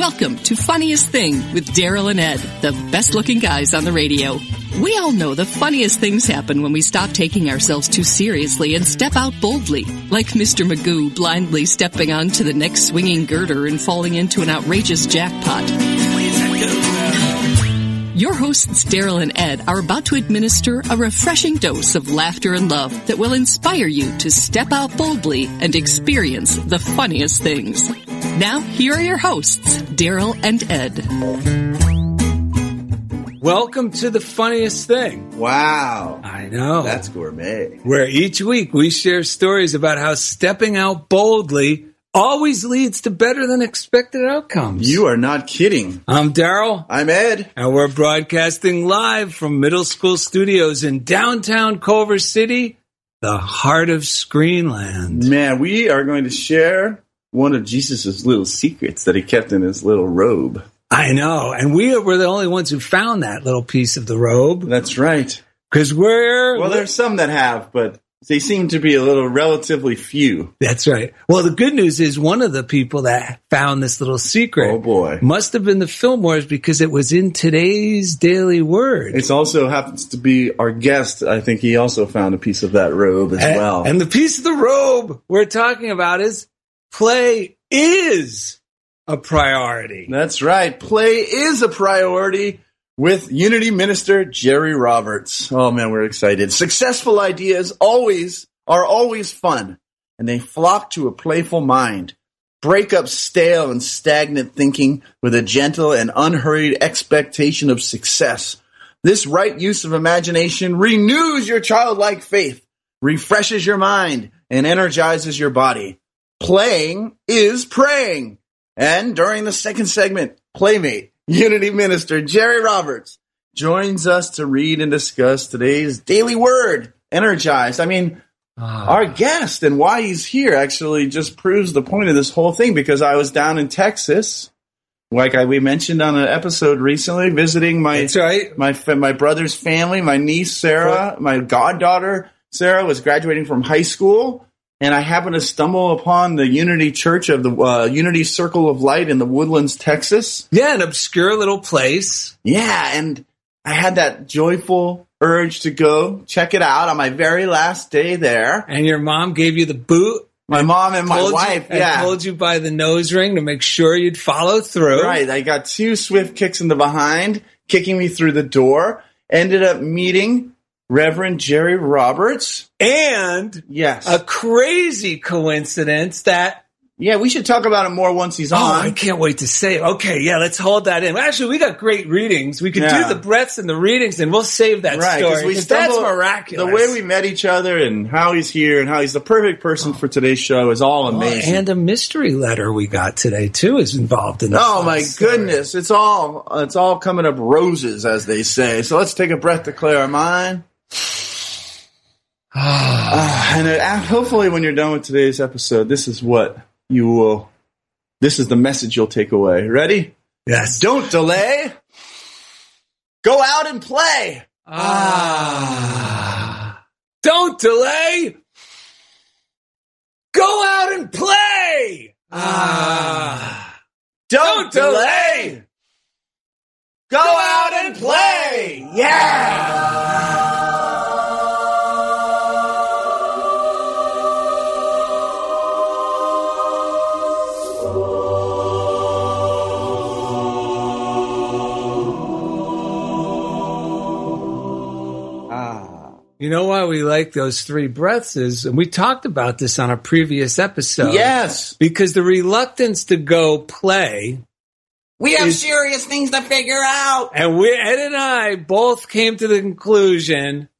Welcome to Funniest Thing with Daryl and Ed, the best looking guys on the radio. We all know the funniest things happen when we stop taking ourselves too seriously and step out boldly, like Mr. Magoo blindly stepping onto the next swinging girder and falling into an outrageous jackpot. Your hosts, Daryl and Ed, are about to administer a refreshing dose of laughter and love that will inspire you to step out boldly and experience the funniest things. Now, here are your hosts, Daryl and Ed. Welcome to the funniest thing. Wow. I know. That's gourmet. Where each week we share stories about how stepping out boldly always leads to better than expected outcomes. You are not kidding. I'm Daryl. I'm Ed. And we're broadcasting live from middle school studios in downtown Culver City, the heart of Screenland. Man, we are going to share one of Jesus's little secrets that he kept in his little robe. I know. And we were the only ones who found that little piece of the robe. That's right. Because we're. Well, there's some that have, but they seem to be a little relatively few. That's right. Well, the good news is one of the people that found this little secret. Oh boy. Must have been the Fillmores because it was in today's Daily Word. It also happens to be our guest. I think he also found a piece of that robe as and, well. And the piece of the robe we're talking about is play is a priority. That's right. Play is a priority with Unity Minister Jerry Roberts. Oh man, we're excited. Successful ideas always are always fun, and they flock to a playful mind. Break up stale and stagnant thinking with a gentle and unhurried expectation of success. This right use of imagination renews your childlike faith, refreshes your mind, and energizes your body. Playing is praying. And during the second segment, Playmate, Unity Minister Jerry Roberts joins us to read and discuss today's daily word, energized. I mean, ah. our guest and why he's here actually just proves the point of this whole thing because I was down in Texas, like I, we mentioned on an episode recently, visiting my right. my my brother's family. My niece Sarah, my goddaughter Sarah, was graduating from high school, and I happened to stumble upon the Unity Church of the uh, Unity Circle of Light in the Woodlands, Texas. Yeah, an obscure little place. Yeah, and I had that joyful urge to go check it out on my very last day there. And your mom gave you the boot. My mom and my wife, you, yeah. told you by the nose ring to make sure you'd follow through. Right. I got two swift kicks in the behind, kicking me through the door. Ended up meeting Reverend Jerry Roberts. And Yes. a crazy coincidence that yeah, we should talk about it more once he's Oh, on. I can't wait to say it. Okay, yeah, let's hold that in. Actually, we got great readings. We can Yeah. do the breaths and the readings, and we'll save that Right, story. we that's miraculous. The way we met each other and how he's here and how he's the perfect person for today's show is all Oh, amazing. and a mystery letter we got today too is involved in. this Oh my story. goodness! It's all it's all coming up roses, as they say. So let's take a breath to clear our mind. Ah, and uh, hopefully, when you're done with today's episode, this is what you will. This is the message you'll take away. Ready? Yes. Don't delay. Go out and play. Ah. Don't delay. Go out and play. Ah. Don't, delay. Go out and play. Yeah. You know why we like those three breaths is, and we talked about this on a previous episode. Yes. Because the reluctance to go play, We have Is- serious things to figure out. and we, Ed and I both came to the conclusion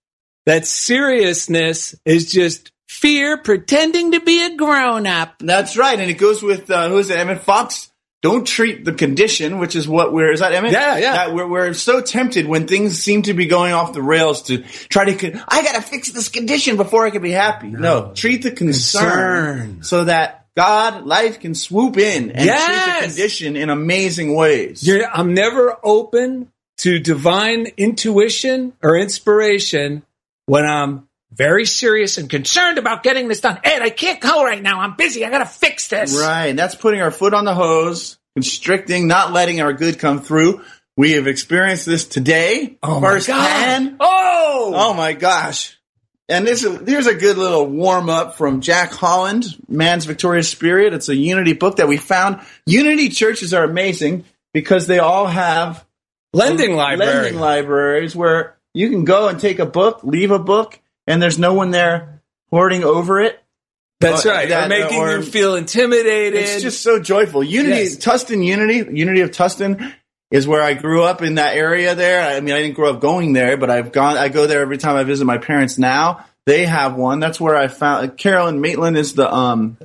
that seriousness is just fear pretending to be a grown up. That's right. And it goes with, uh, who is it, Emmett Fox? Don't treat the condition, which is what we're, is that Emmett? Yeah, yeah. That we're, we're so tempted when things seem to be going off the rails to try to, con- I gotta fix this condition before I can be happy. No, treat the concern, Concern. so that God, life can swoop in and treat the condition in amazing ways. You're, I'm never open to divine intuition or inspiration when I'm very serious and concerned about getting this done. Ed, I can't go right now. I'm busy. I gotta fix this. Right. And that's putting our foot on the hose, constricting, not letting our good come through. We have experienced this today. Oh my firsthand. God. Oh! Oh my gosh. And this is, here's a good little warm up from Jack Holland, Man's Victorious Spirit. It's a Unity book that we found. Unity churches are amazing because they all have Lending library. lending libraries where you can go and take a book, leave a book, and there's no one there hoarding over it. That's right. that- They're making or- you feel intimidated. It's just so joyful. Unity, Yes. Tustin Unity, Unity of Tustin is where I grew up in that area there. I mean, I didn't grow up going there, but I've gone, I go there every time I visit my parents now. They have one. That's where I found, Carolyn Maitland is the, um,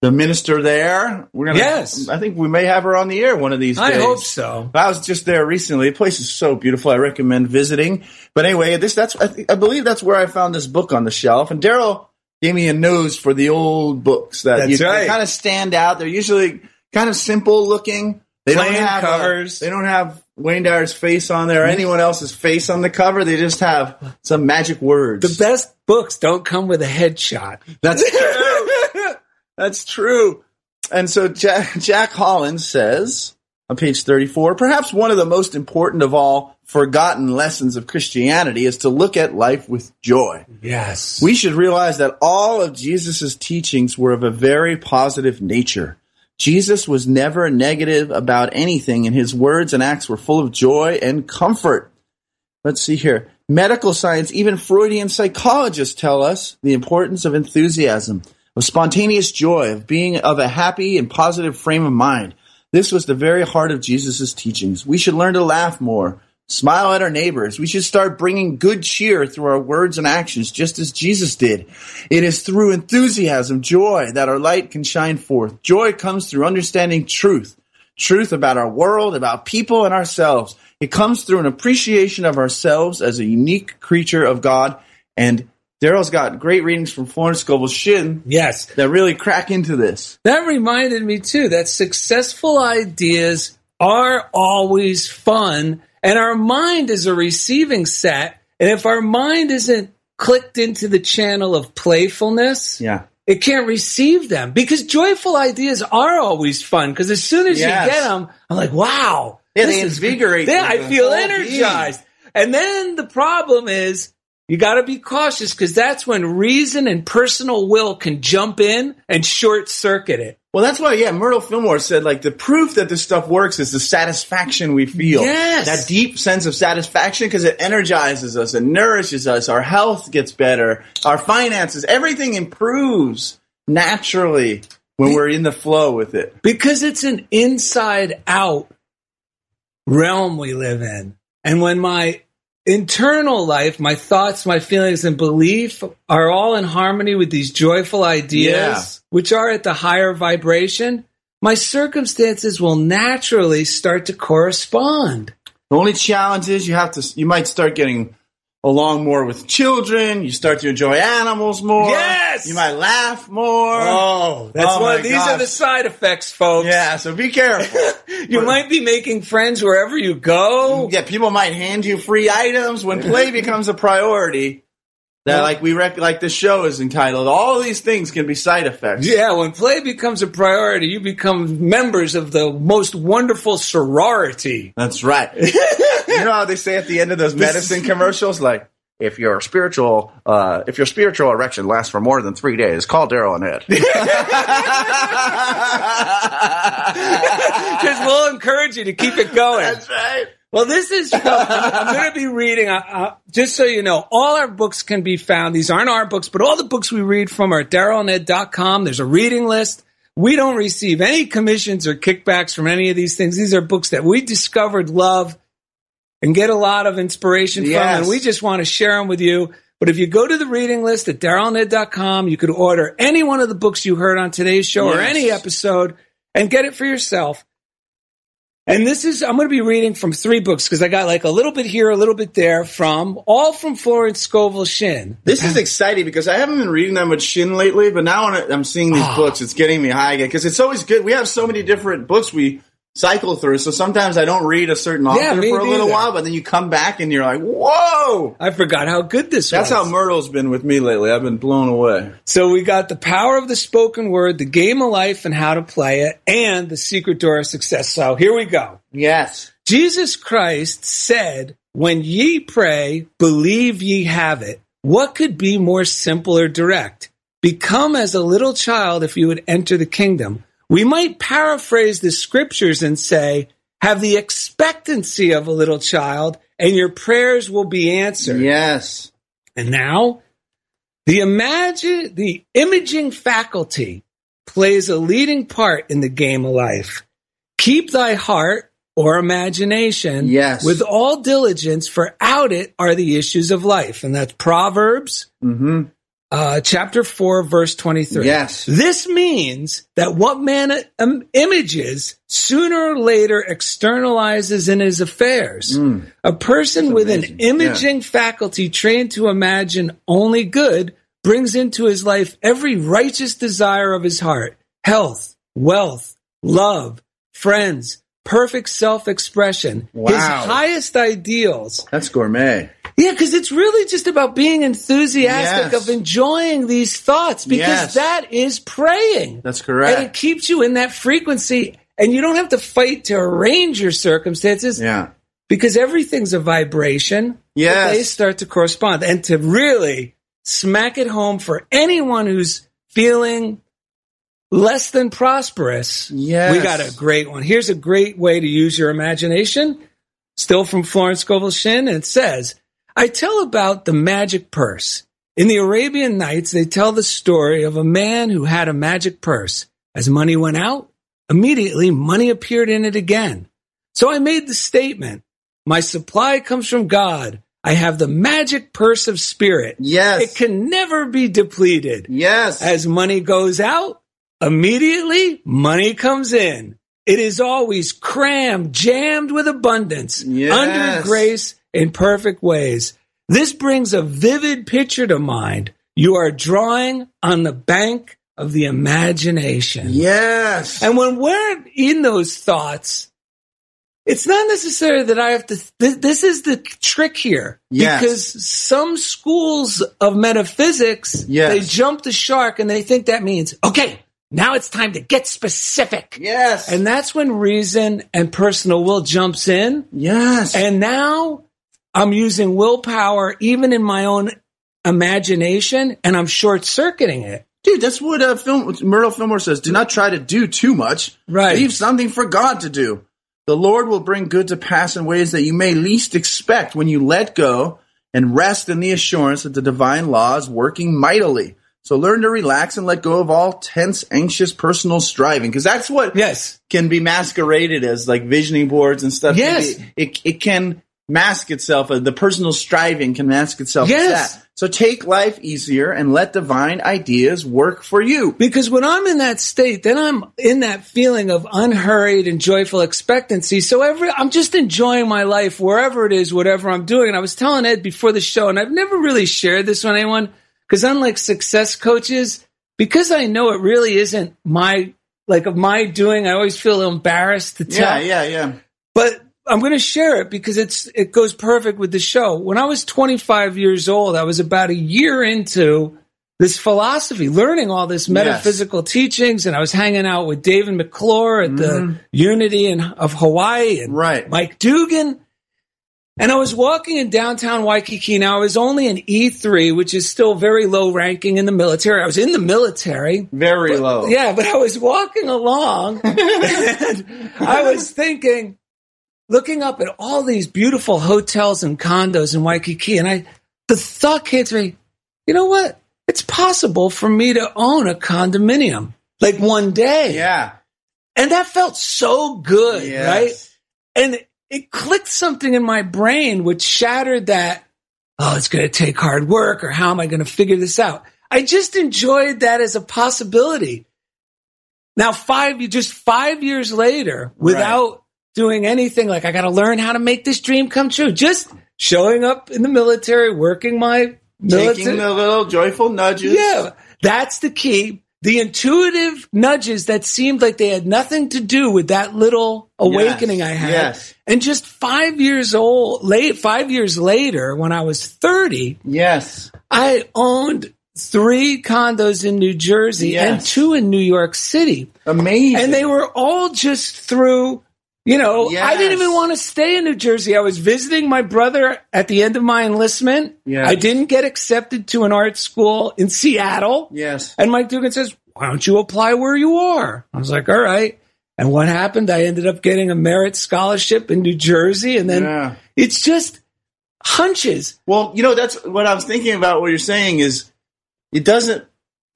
the minister there. We're gonna, Yes. I think we may have her on the air one of these days. I days. hope so. I was just there recently. The place is so beautiful. I recommend visiting. But anyway, this that's I, think, I believe that's where I found this book on the shelf. And Daryl gave me a nose for the old books that That's you, right. kind of stand out. They're usually kind of simple looking. They Plain don't have uh, covers. they don't have Wayne Dyer's face on there or anyone else's face on the cover. They just have some magic words. The best books don't come with a headshot. That's true. That's true. And so Jack, Jack Holland says on page 34, perhaps one of the most important of all forgotten lessons of Christianity is to look at life with joy. Yes. We should realize that all of Jesus' teachings were of a very positive nature. Jesus was never negative about anything, and his words and acts were full of joy and comfort. Let's see here. Medical science, even Freudian psychologists tell us the importance of enthusiasm, of spontaneous joy, of being of a happy and positive frame of mind. This was the very heart of Jesus' teachings. We should learn to laugh more, smile at our neighbors. We should start bringing good cheer through our words and actions, just as Jesus did. It is through enthusiasm, joy, that our light can shine forth. Joy comes through understanding truth, truth about our world, about people and ourselves. It comes through an appreciation of ourselves as a unique creature of God. And Daryl's got great readings from Florence Scovel Shinn yes. that really crack into this. That reminded me too that successful ideas are always fun and our mind is a receiving set. And if our mind isn't clicked into the channel of playfulness, Yeah. it can't receive them because joyful ideas are always fun. Because as soon as Yes. you get them, I'm like, wow. Yeah, this they is- invigorate Yeah, I feel energized. And then the problem is you got to be cautious because that's when reason and personal will can jump in and short circuit it. Well, that's why, yeah, Myrtle Fillmore said, like, the proof that this stuff works is the satisfaction we feel. Yes. That deep sense of satisfaction because it energizes us, it nourishes us, our health gets better, our finances, everything improves naturally when we're in the flow with it. because it's an inside out realm we live in. And when my internal life, my thoughts, my feelings, and belief are all in harmony with these joyful ideas, Yeah. which are at the higher vibration, my circumstances will naturally start to correspond. The only challenge is you have to, you might start getting along more with children, you start to enjoy animals more. Yes! You might laugh more. Oh, that's Oh one. These are the side effects, folks. Yeah, so be careful. You might be making friends wherever you go. Yeah, people might hand you free items when play becomes a priority. That like we rec- like the show is entitled. All these things can be side effects. Yeah, when play becomes a priority, you become members of the most wonderful sorority. That's right. you know how they say at the end of those medicine commercials, like if your spiritual uh, if your spiritual erection lasts for more than three days, call Daryl and Ed. Because we'll encourage you to keep it going. That's right. Well, this is, I'm, I'm going to be reading, uh, uh, just so you know, all our books can be found. These aren't our books, but all the books we read from are at darylanded.com. There's a reading list. We don't receive any commissions or kickbacks from any of these things. These are books that we discovered, love, and get a lot of inspiration from, and we just want to share them with you. But if you go to the reading list at darylanded.com, you could order any one of the books you heard on today's show or any episode and get it for yourself. And this is, I'm going to be reading from three books because I got like a little bit here, a little bit there from, all from Florence Scovel Shinn. This is exciting because I haven't been reading that much Shinn lately, but now I'm seeing these ah. books, it's getting me high again because it's always good. We have so many different books we cycle through, so sometimes I don't read a certain author Yeah, for a little neither. while, but then you come back and you're like, "Whoa!" I forgot how good this was. That's was. how Myrtle's been with me lately. I've been blown away. So we got the power of the spoken word, the game of life and how to play it, and the secret door of success. So here we go. Yes. Jesus Christ said, When ye pray, believe ye have it. What could be more simple or direct? Become as a little child if you would enter the kingdom. We might paraphrase the scriptures and say, Have the expectancy of a little child, and your prayers will be answered. Yes. And now, the imagine the imaging faculty plays a leading part in the game of life. Keep thy heart or imagination Yes. with all diligence, for out it are the issues of life. And that's Proverbs Mm-hmm. Uh, chapter 4, verse 23. Yes. This means that what man um, images sooner or later externalizes in his affairs. A person with amazing. an imaging faculty trained to imagine only good brings into his life every righteous desire of his heart health, wealth, love, friends, perfect self expression, his highest ideals. That's gourmet. Yeah, because it's really just about being enthusiastic Yes. of enjoying these thoughts because Yes. that is praying. That's correct. And it keeps you in that frequency and you don't have to fight to arrange your circumstances Yeah. because everything's a vibration. Yes. They start to correspond. And to really smack it home for anyone who's feeling less than prosperous, Yes. we got a great one. Here's a great way to use your imagination. Still from Florence Scovel Shinn, and it says, I tell about the magic purse. In the Arabian Nights, they tell the story of a man who had a magic purse. As money went out, immediately money appeared in it again. So I made the statement, my supply comes from God. I have the magic purse of spirit. Yes. It can never be depleted. Yes. As money goes out, immediately money comes in. It is always crammed, jammed with abundance, Yes. under grace in perfect ways. This brings a vivid picture to mind. You are drawing on the bank of the imagination. yes. And when we're in those thoughts, it's not necessary that I have to. Th- this is the trick here, Yes. because some schools of metaphysics Yes. they jump the shark and they think that means okay, now it's time to get specific, yes. and that's when reason and personal will jumps in. yes. And now I'm using willpower even in my own imagination, and I'm short circuiting it. Dude, that's what uh, film, Myrtle Fillmore says. Do not try to do too much. Right. Leave something for God to do. The Lord will bring good to pass in ways that you may least expect when you let go and rest in the assurance that the divine law is working mightily. So learn to relax and let go of all tense, anxious personal striving, because that's what Yes. can be masqueraded as like visioning boards and stuff. Yes. It, it, it can mask itself, uh, the personal striving can mask itself Yes. as that. So take life easier and let divine ideas work for you. Because when I'm in that state, then I'm in that feeling of unhurried and joyful expectancy. So every, I'm just enjoying my life wherever it is, whatever I'm doing. And I was telling Ed before the show, and I've never really shared this with anyone, because unlike success coaches, because I know it really isn't my, like of my doing, I always feel embarrassed to tell. Yeah, yeah, yeah. But I'm going to share it because it's it goes perfect with the show. When I was 25 years old, I was about a year into this philosophy, learning all this metaphysical yes. teachings, and I was hanging out with David McClure at mm-hmm. the Unity in, of Hawaii and right. Mike Dugan. And I was walking in downtown Waikiki. Now I was only an E3, which is still very low ranking in the military. I was in the military. Very but, low. Yeah, but I was walking along and I was thinking, looking up at all these beautiful hotels and condos in Waikiki. And I, the thought came to me, you know what? It's possible for me to own a condominium like one day. Yeah. And that felt so good, yes. right? And it clicked something in my brain which shattered that, oh, it's going to take hard work or how am I going to figure this out? I just enjoyed that as a possibility. Now, five, just five years later, without right. Doing anything like I got to learn how to make this dream come true, just showing up in the military, working my military. Taking the little joyful nudges. Yeah, that's the key the intuitive nudges that seemed like they had nothing to do with that little awakening yes, I had. Yes. And just five years old, late, five years later, when I was 30, yes, I owned three condos in New Jersey yes. and two in New York City. Amazing. And they were all just through you know, yes. I didn't even want to stay in New Jersey. I was visiting my brother at the end of my enlistment. Yes. I didn't get accepted to an art school in Seattle. Yes. And Mike Dugan says, why don't you apply where you are? I was like, all right. And what happened? I ended up getting a merit scholarship in New Jersey. And then yeah. it's just hunches. Well, you know, that's what I was thinking about. What you're saying is it doesn't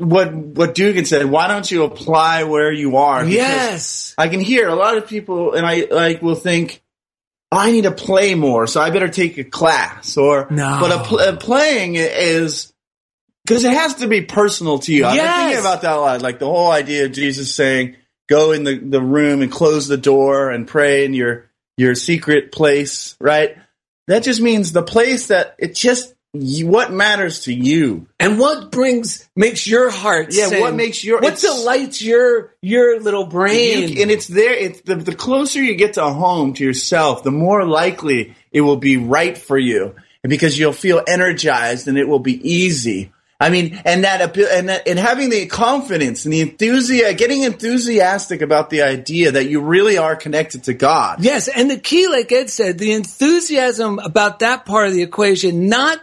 what what Dugan said. Why don't you apply where you are? Because yes, I can hear a lot of people, and I like will think, oh, I need to play more, so I better take a class. Or no, but a, pl- a playing is because it has to be personal to you. I've yes. been thinking about that a lot. Like the whole idea of Jesus saying, "Go in the, the room and close the door and pray in your your secret place." Right? That just means the place that it just what matters to you and what brings makes your heart yeah sing. what makes your what delights your your little brain you, and it's there it's the, the closer you get to home to yourself the more likely it will be right for you and because you'll feel energized and it will be easy I mean, and that, and that, and having the confidence and the enthusiasm, getting enthusiastic about the idea that you really are connected to God. Yes. And the key, like Ed said, the enthusiasm about that part of the equation, not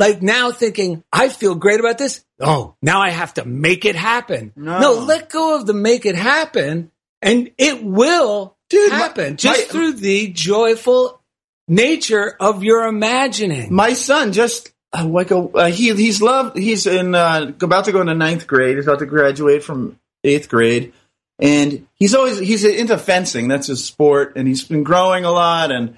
like now thinking, I feel great about this. Oh, now I have to make it happen. No, no let go of the make it happen and it will Dude, happen my, just my, through the joyful nature of your imagining. My son just uh, like a uh, he he's loved he's in uh, about to go into ninth grade. He's about to graduate from eighth grade, and he's always he's into fencing. That's his sport, and he's been growing a lot and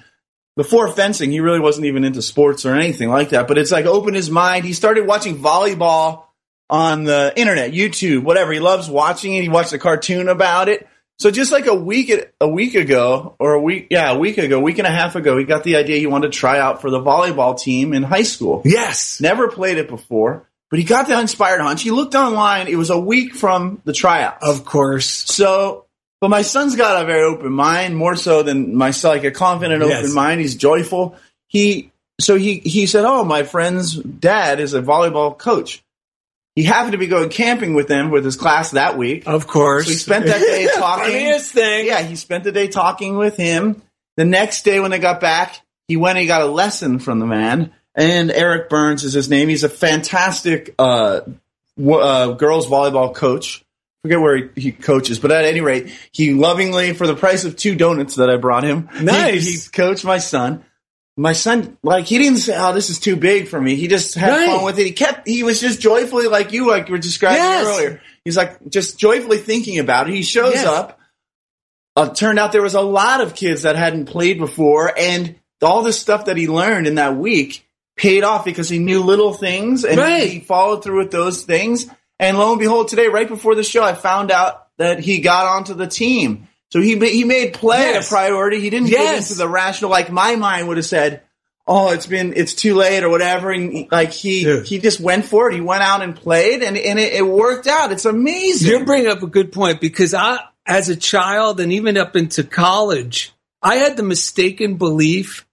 before fencing, he really wasn't even into sports or anything like that. But it's like opened his mind. He started watching volleyball on the internet, YouTube, whatever. He loves watching it. He watched a cartoon about it. So just like a week a week ago, or a week yeah, a week ago, week and a half ago, he got the idea he wanted to try out for the volleyball team in high school. Yes, never played it before, but he got the inspired hunch. He looked online. It was a week from the tryouts, of course. So but my son's got a very open mind, more so than myself, like a confident, yes. open mind. He's joyful. He so he he said, "Oh, my friend's dad is a volleyball coach." He happened to be going camping with them with his class that week. Of course, so he spent that day talking. Funniest thing. Yeah, he spent the day talking with him. The next day, when they got back, he went and he got a lesson from the man. And Eric Burns is his name. He's a fantastic uh, w- uh, girls volleyball coach forget where he, he, coaches, but at any rate, he lovingly, for the price of two donuts that I brought him, nice. He, he coached my son. My son, like, he didn't say, "Oh, this is too big for me." He just had fun with it. He kept, he was just joyfully, like you, like you were describing yes. earlier. He's like just joyfully thinking about it. He shows yes. up. Uh, turned out there was a lot of kids that hadn't played before, and all this stuff that he learned in that week paid off because he knew little things and right. he followed through with those things and lo and behold, today, right before the show, I found out that he got onto the team. So he he made play yes. a priority. He didn't yes. get into the rational like my mind would have said. Oh, it's been it's too late or whatever. And like he Dude. he just went for it. He went out and played, and and it, it worked out. It's amazing. You're bringing up a good point because I, as a child, and even up into college, I had the mistaken belief,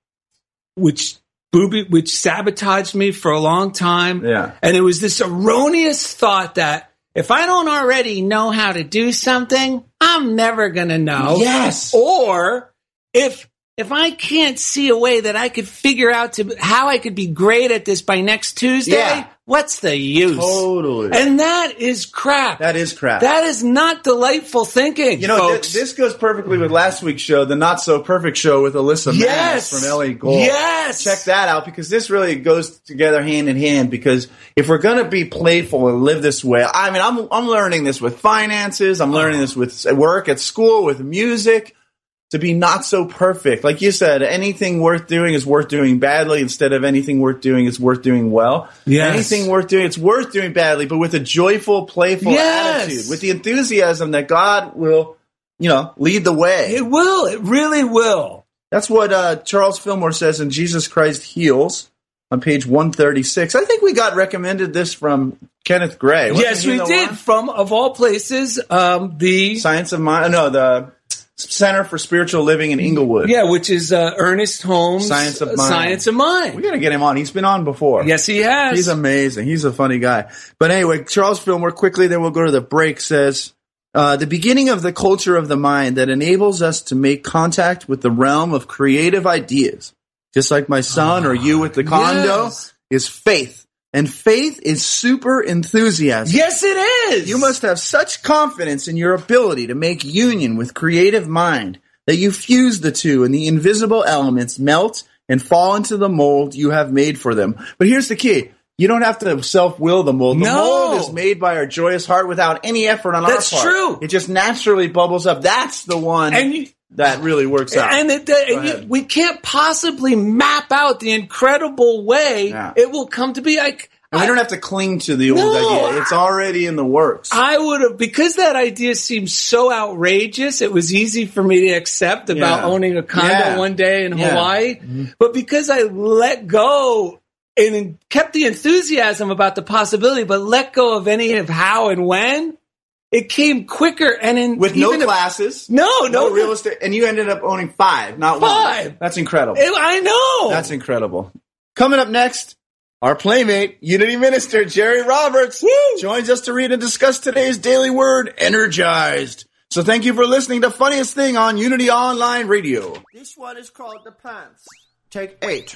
which booby, which sabotaged me for a long time. Yeah. And it was this erroneous thought that if I don't already know how to do something, I'm never going to know. Yes. Or if if I can't see a way that I could figure out to how I could be great at this by next Tuesday, Yeah. What's the use? Totally. And that is crap. that is crap. that is not delightful thinking, you know, th- this goes perfectly with last week's show, the Not So Perfect Show with Alyssa Yes. From LA Gold. Yes. Check that out because this really goes together hand in hand because if we're going to be playful and live this way, I mean, I'm, I'm learning this with finances. I'm learning this with work at school, with music. To be not so perfect. Like you said, anything worth doing is worth doing badly instead of anything worth doing is worth doing well. Yes. Anything worth doing, it's worth doing badly, but with a joyful, playful Yes. attitude, with the enthusiasm that God will, you know, lead the way. it will. It really will. That's what uh, Charles Fillmore says in Jesus Christ Heals on page 136. I think we got recommended this from Kenneth Gray. Wasn't yes, we did. one? From of all places, um, the Science of Mind. No, the Center for Spiritual Living in Inglewood. yeah, which is uh, Ernest Holmes' Science of uh, Mind. Science of Mind. We got to get him on. He's been on before. Yes, he has. He's amazing. He's a funny guy. But anyway, Charles Fillmore, quickly, then we'll go to the break, says uh, the beginning of the culture of the mind that enables us to make contact with the realm of creative ideas, just like my son or you with the condo, yes. is faith. And faith is super enthusiasm. yes, it is. You must have such confidence in your ability to make union with creative mind that you fuse the two and the invisible elements melt and fall into the mold you have made for them. But here's the key. You don't have to self-will the mold. The No. mold is made by our joyous heart without any effort on That's our part. That's true. It just naturally bubbles up. That's the one And you- that really works out. And, it, and you, we can't possibly map out the incredible way Yeah. it will come to be. Like and we don't have to cling to the old No. idea. It's already in the works. I would have because that idea seems so outrageous. It was easy for me to accept about Yeah. owning a condo Yeah. one day in. Hawaii, mm-hmm. but because I let go and kept the enthusiasm about the possibility, but let go of any of how and when, it came quicker and in with no if- classes. No, no, real estate. And you ended up owning five, not Five. one. That's incredible. It- I know. That's incredible. Coming up next, our playmate, Unity Minister Jerry Roberts, joins us to read and discuss today's daily word, energized. So thank you for listening to the Funniest Thing on Unity Online Radio. This one is called The Pants. Take eight.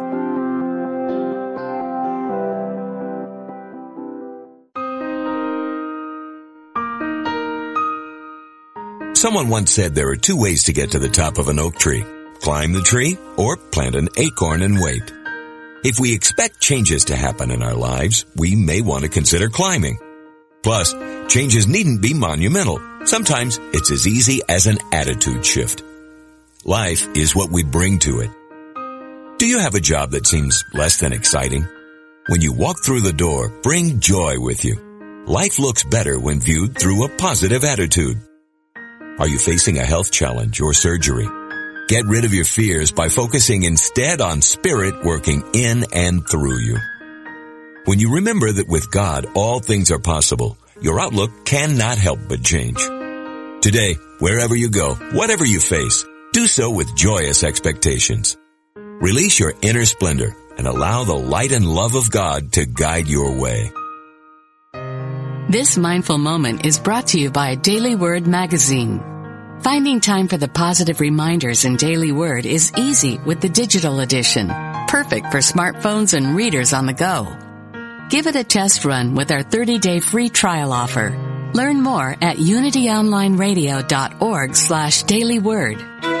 Someone once said there are two ways to get to the top of an oak tree. Climb the tree or plant an acorn and wait. If we expect changes to happen in our lives, we may want to consider climbing. Plus, changes needn't be monumental. Sometimes it's as easy as an attitude shift. Life is what we bring to it. Do you have a job that seems less than exciting? When you walk through the door, bring joy with you. Life looks better when viewed through a positive attitude. Are you facing a health challenge or surgery? Get rid of your fears by focusing instead on spirit working in and through you. When you remember that with God all things are possible, your outlook cannot help but change. Today, wherever you go, whatever you face, do so with joyous expectations. Release your inner splendor and allow the light and love of God to guide your way. This mindful moment is brought to you by Daily Word Magazine. Finding time for the positive reminders in Daily Word is easy with the digital edition, perfect for smartphones and readers on the go. Give it a test run with our 30-day free trial offer. Learn more at unityonlineradio.org slash dailyword.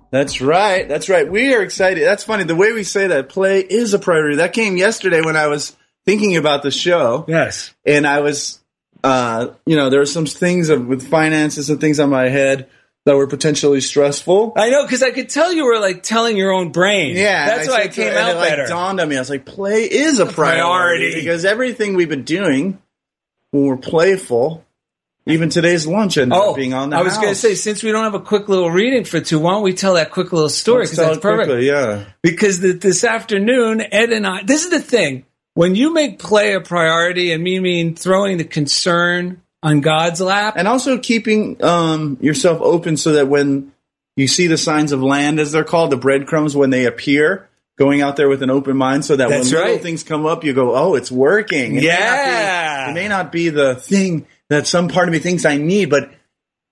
That's right. That's right. We are excited. That's funny. The way we say that, play is a priority. That came yesterday when I was thinking about the show. Yes. And I was, uh, you know, there were some things of, with finances and things on my head that were potentially stressful. I know, because I could tell you were like telling your own brain. Yeah, That's why it came out it, like, better. dawned on me. I was like, play is a priority, priority. because everything we've been doing when we're playful, even today's lunch ended Oh, up being on the I was going to say, since we don't have a quick little reading for two, why don't we tell that quick little story? Because that's perfect. quickly, yeah. Because the, this afternoon, Ed and I, this is the thing. When you make play a priority, and me mean throwing the concern on God's lap, and also keeping um, yourself open so that when you see the signs of land, as they're called, the breadcrumbs when they appear, going out there with an open mind, so that That's when little right. things come up, you go, "Oh, it's working." It may be- Yeah. it may not be the thing that some part of me thinks I need, but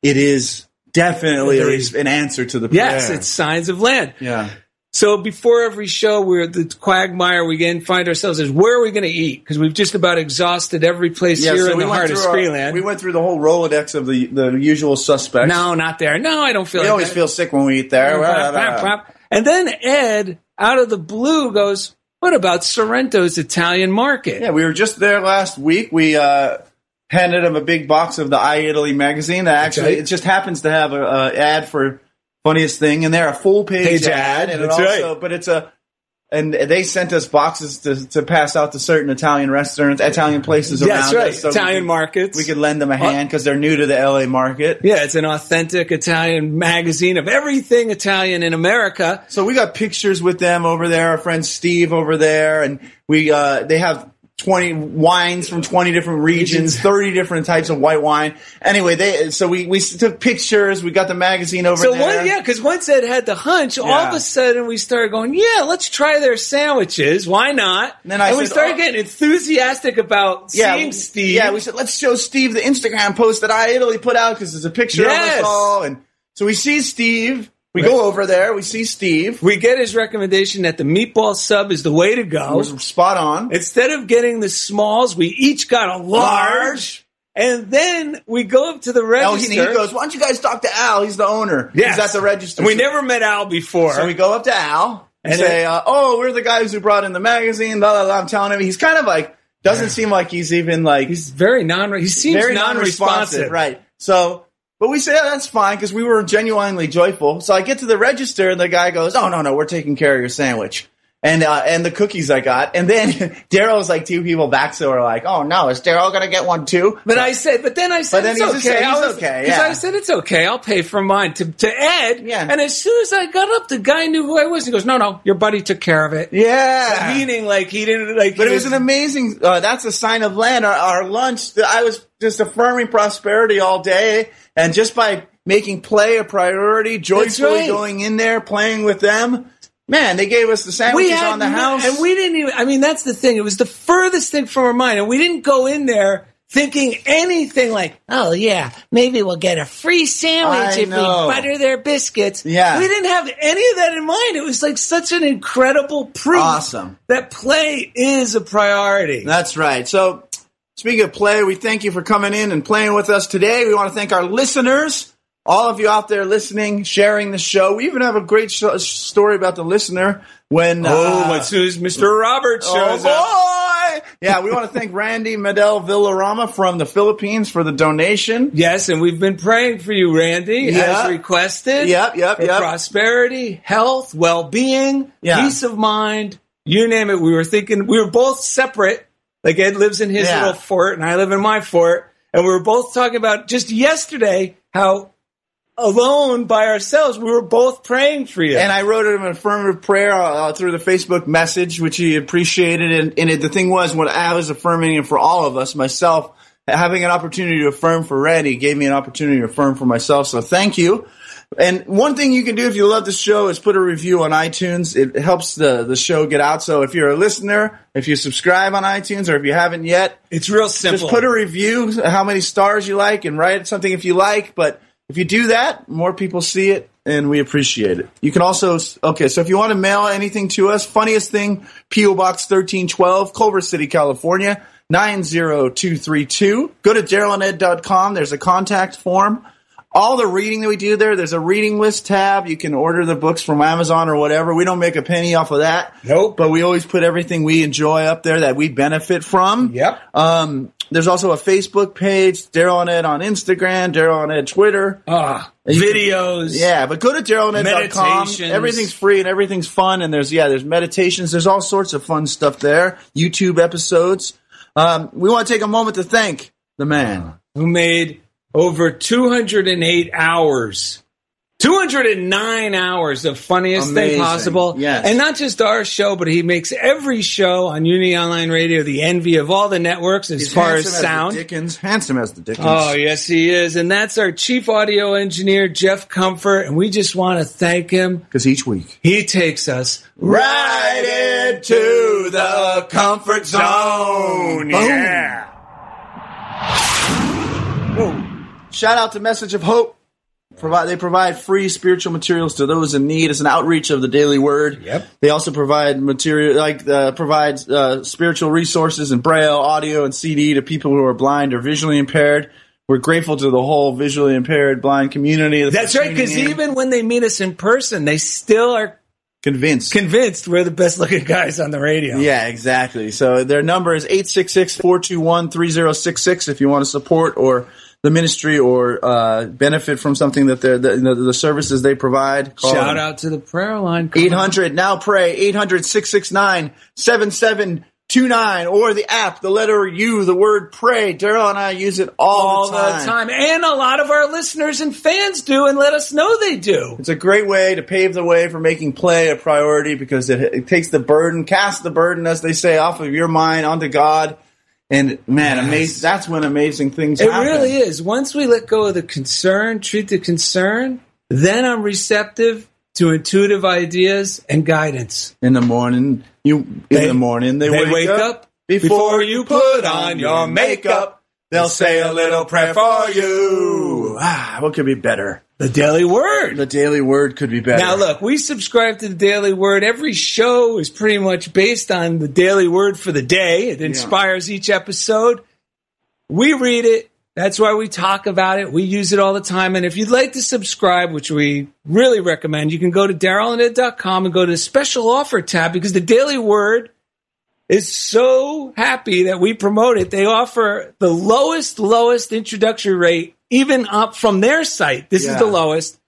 it is definitely an answer to the yes, it's signs of land. yeah. So before every show, we're at the quagmire. We again find ourselves is where are we going to eat? Because we've just about exhausted every place Yeah, here so in we the heart of Screenland. We went through the whole Rolodex of the the usual suspects. no, not there. No, I don't feel. we like always that. feel sick when we eat there. Blah, blah, blah. And then Ed, out of the blue, goes, "What about Sorrento's Italian Market?" Yeah, we were just there last week. We uh, handed him a big box of the i-Italy magazine. That actually, right. it just happens to have a, a ad for funniest thing in there, a full page, Page ad, and it also, right. but it's a. And they sent us boxes to, to pass out to certain Italian restaurants, Italian places around right. us. so we Italian could- markets. We could lend them a hand because they're new to the LA market. Yeah, it's an authentic Italian magazine of everything Italian in America. So we got pictures with them over there. Our friend Steve over there, and we uh, they have twenty wines from twenty different regions, thirty different types of white wine. Anyway, they so we we took pictures. We got the magazine over So there. one, yeah, because once Ed had the hunch, all of a sudden we started going, yeah, let's try their sandwiches. Why not? And then I we said, started oh. getting enthusiastic about yeah, seeing Steve. Yeah, we said let's show Steve the Instagram post that i-Italy put out because there's a picture Yes. of us all, and so we see Steve. We go over there. We see Steve. we get his recommendation that the meatball sub is the way to go. Was spot on. Instead of getting the smalls, we each got a large. And then we go up to the register. he, he goes, "Why don't you guys talk to Al? He's the owner. Yes. He's at the register." And we never met Al before. So we go up to Al and, And say, uh, "Oh, we're the guys who brought in the magazine." Blah blah blah. I'm telling him he's kind of like doesn't seem like he's even like He's very non. He seems very non-responsive. non-responsive, right? So, but we say oh, that's fine because we were genuinely joyful. So I get to the register and the guy goes, "Oh no no, we're taking care of your sandwich." And uh, and the cookies I got, and then Daryl's like two people back, so we're like, "Oh no, is Daryl gonna get one too?" But I said, but then I said, But then it's okay. saying I he's was- okay, 'cause yeah. I said, it's okay. I'll pay for mine to, to Ed. Yeah. And as soon as I got up, the guy knew who I was. He goes, no, no, your buddy took care of it. yeah, Meaning like he didn't like. But it was an amazing. Uh, that's a sign of land. Our, our lunch. I was just affirming prosperity all day, and just by making play a priority, joyfully right. going in there, playing with them. Man, they gave us the sandwiches on the house. and we didn't even. I mean, that's the thing. It was the furthest thing from our mind, and we didn't go in there thinking anything like, oh yeah, maybe we'll get a free sandwich I if know. we butter their biscuits. Yeah. We didn't have any of that in mind. It was like such an incredible proof Awesome. that play is a priority. That's right. So, speaking of play, we thank you for coming in and playing with us today. We want to thank our listeners, all of you out there listening, sharing the show. We even have a great story about the listener when. oh, uh, as soon as Mr. Roberts shows oh, up. Yeah, we want to thank Randy Medel Villarama from the Philippines for the donation. Yes, and we've been praying for you, Randy, Yeah. as requested. Yep, yep, for yep. prosperity, health, well-being, Yeah. peace of mind, you name it. We were thinking we were both separate. Like Ed lives in his Yeah. little fort, and I live in my fort, and we were both talking about just yesterday how alone by ourselves we were both praying for you. And I wrote him an affirmative prayer uh, through the Facebook message, which he appreciated. And, and it, the thing was, when I was affirming it for all of us, myself, having an opportunity to affirm for Randy gave me an opportunity to affirm for myself. So thank you. And one thing you can do if you love the show is put a review on iTunes. It helps the, the show get out. So if you're a listener, if you subscribe on iTunes or if you haven't yet, it's real simple. just put a review, how many stars you like, and write something if you like. But if you do that, more people see it, and we appreciate it. You can also, okay, so if you want to mail anything to us, funniest thing, P.O. Box 1312, Culver City, California, 90232. Go to DarylandEd.com. There's a contact form. All the reading that we do there, there's a reading list tab. You can order the books from Amazon or whatever. We don't make a penny off of that. Nope. But we always put everything we enjoy up there that we benefit from. Yep. Um, there's also a Facebook page, Daryl and Ed on Instagram, Daryl and Ed Twitter. Ah, videos. Yeah, but go to DarylandEd.com. Everything's free and everything's fun. And there's, yeah, there's meditations. There's all sorts of fun stuff there. YouTube episodes. Um, we want to take a moment to thank the man. who made over 208 hours 209 hours of funniest Amazing. thing possible Yes. and not just our show but he makes every show on unity online radio the envy of all the networks as He's far as sound Dickens. Handsome as the Dickens. Oh, yes, he is. And that's our chief audio engineer, Jeff Comfort. And we just want to thank him. Because each week. He takes us Right into the comfort zone. Yeah. Shout out to Message of Hope. Provide, they provide free spiritual materials to those in need. It's an outreach of the Daily Word. Yep. They also provide material like uh, provide uh, spiritual resources and braille, audio, and CD to people who are blind or visually impaired. We're grateful to the whole visually impaired blind community. That's right, because even when they meet us in person, they still are convinced. convinced we're the best looking guys on the radio. Yeah, exactly. So their number is 866-421-3066 if you want to support or the ministry or uh, benefit from something that they're, the, the, the services they provide. Call Shout them. out to the prayer line. Come on. 800 now pray 800-669-7729 or the app the letter U the word pray Daryl and I use it all, all the, time. the time. And a lot of our listeners and fans do and let us know they do. It's a great way to pave the way for making play a priority because it, it takes the burden, cast the burden, as they say, off of your mind onto God. And man, Yes. amazing! That's when amazing things happen. It happen. really is. Once we let go of the concern, treat the concern, then I'm receptive to intuitive ideas and guidance. In the morning, you in the morning they, they wake, wake up, up before you put on your makeup. They'll say a little prayer for you. Ah, what could be better? The Daily Word. The daily word could be better. Now, look, we subscribe to the Daily Word. Every show is pretty much based on the Daily Word for the day. It inspires each episode. We read it. That's why we talk about it. We use it all the time. And if you'd like to subscribe, which we really recommend, you can go to darylanded.com and go to the special offer tab because the Daily Word is so happy that we promote it. They offer the lowest, lowest introductory rate, even up from their site. This is the lowest.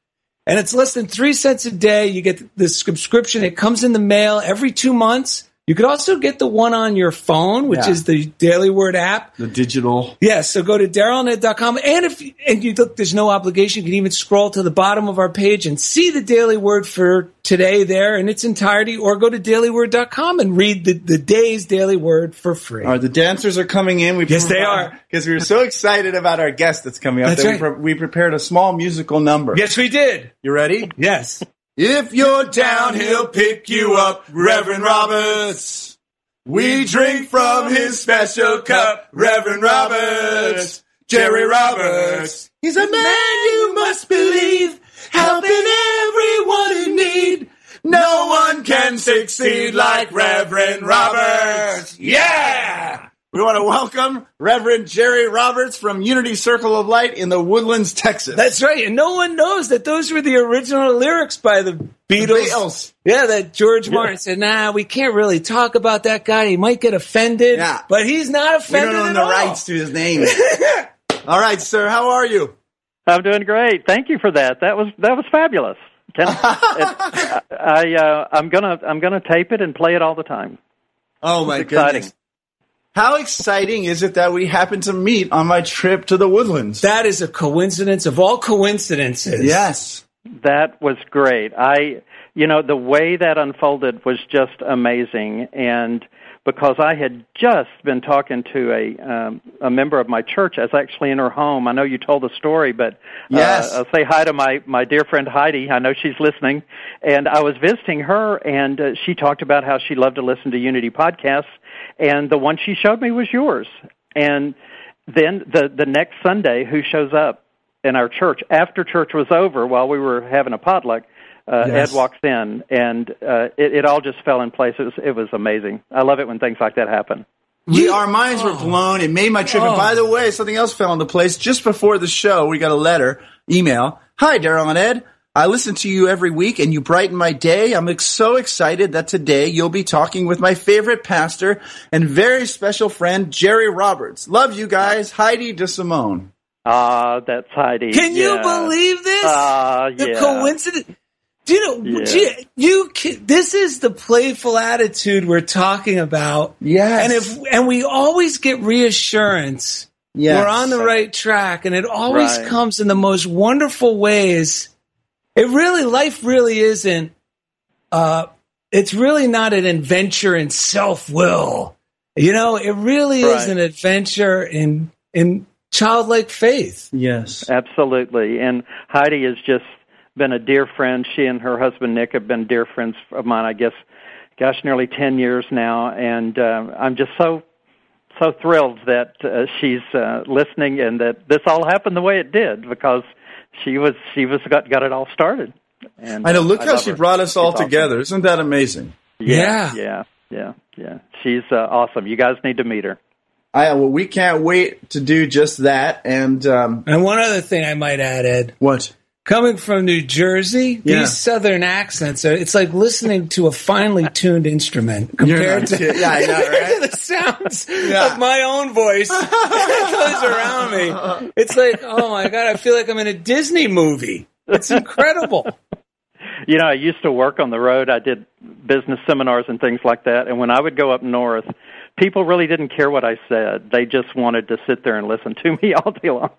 And it's less than three cents a day. You get the subscription. It comes in the mail every two months. You could also get the one on your phone, which Yeah. is the Daily Word app. the digital. Yes, so go to darylanded.com. And if and you look, there's no obligation. You can even scroll to the bottom of our page and see the Daily Word for today there in its entirety, or go to dailyword.com and read the, the day's Daily Word for free. All right, the dancers are coming in. We Yes, they are. because we were so excited about our guest that's coming up. That's that right. we, pre- we prepared a small musical number. Yes, we did. You ready? Yes. If you're down, he'll pick you up, Reverend Roberts. We drink from his special cup, Reverend Roberts, Jerry Roberts. He's a man you must believe, helping everyone in need. No one can succeed like Reverend Roberts. Yeah! We want to welcome Reverend Jerry Roberts from Unity Circle of Light in the Woodlands, Texas. That's right. And no one knows that those were the original lyrics by the Beatles. Beatles. Yeah, that George Martin said, nah, we can't really talk about that guy. He might get offended. Yeah. But he's not we offended don't own at the all. rights to his name. All right, sir. How are you? I'm doing great. Thank you for that. That was that was fabulous. Can, it, I uh, I'm gonna I'm gonna tape it and play it all the time. Oh my It's goodness. How exciting is it that we happen to meet on my trip to the Woodlands? That is a coincidence of all coincidences. yes. That was great. I you know the way that unfolded was just amazing and because I had just been talking to a um, a member of my church. I was actually in her home. I know you told the story, but Yes. uh, I'll say hi to my my dear friend Heidi. I know she's listening, and I was visiting her, and uh, she talked about how she loved to listen to Unity podcasts, and the one she showed me was yours. And then the the next Sunday, who shows up in our church after church was over while we were having a potluck? Uh, Yes. Ed walks in, and uh, it, it all just fell in place. It was it was amazing. I love it when things like that happen. We, our minds were blown. It made my trip. And by the way, something else fell into place. Just before the show, we got a letter, email. Hi, Daryl and Ed. I listen to you every week and you brighten my day. I'm so excited that today you'll be talking with my favorite pastor and very special friend, Jerry Roberts. Love you guys. Heidi DeSimone. Ah, that's Heidi. Can you believe this? Ah, the yeah. coincidence. Do you know? Yeah. do you, you can, this is the playful attitude we're talking about. Yes. and if and we always get reassurance. Yes. We're on the right track, and it always Right. comes in the most wonderful ways. It really, life really isn't. Uh, it's really not an adventure in self will. You know, it really is an adventure in in childlike faith. Yes. Absolutely. And Heidi has just been a dear friend. She and her husband Nick have been dear friends of mine, I guess, gosh, nearly 10 years now. And uh, I'm just so, so thrilled that uh, she's uh, listening and that this all happened the way it did because she was, she was got, got it all started. And I know. Look I how she her. brought us all She's awesome. together. Isn't that amazing? Yeah. Yeah. Yeah. Yeah. She's uh, awesome. You guys need to meet her. I, well, we can't wait to do just that. And um, And one other thing I might add, Ed, what? Coming from New Jersey, Yeah. these southern accents are, it's like listening to a finely tuned instrument compared to, kidding. Yeah, I know, right? the sounds Yeah. of my own voice that goes around me. It's like, oh my God, I feel like I'm in a Disney movie. It's incredible. You know, I used to work on the road. I did business seminars and things like that. And when I would go up north, people really didn't care what I said. They just wanted to sit there and listen to me all day long.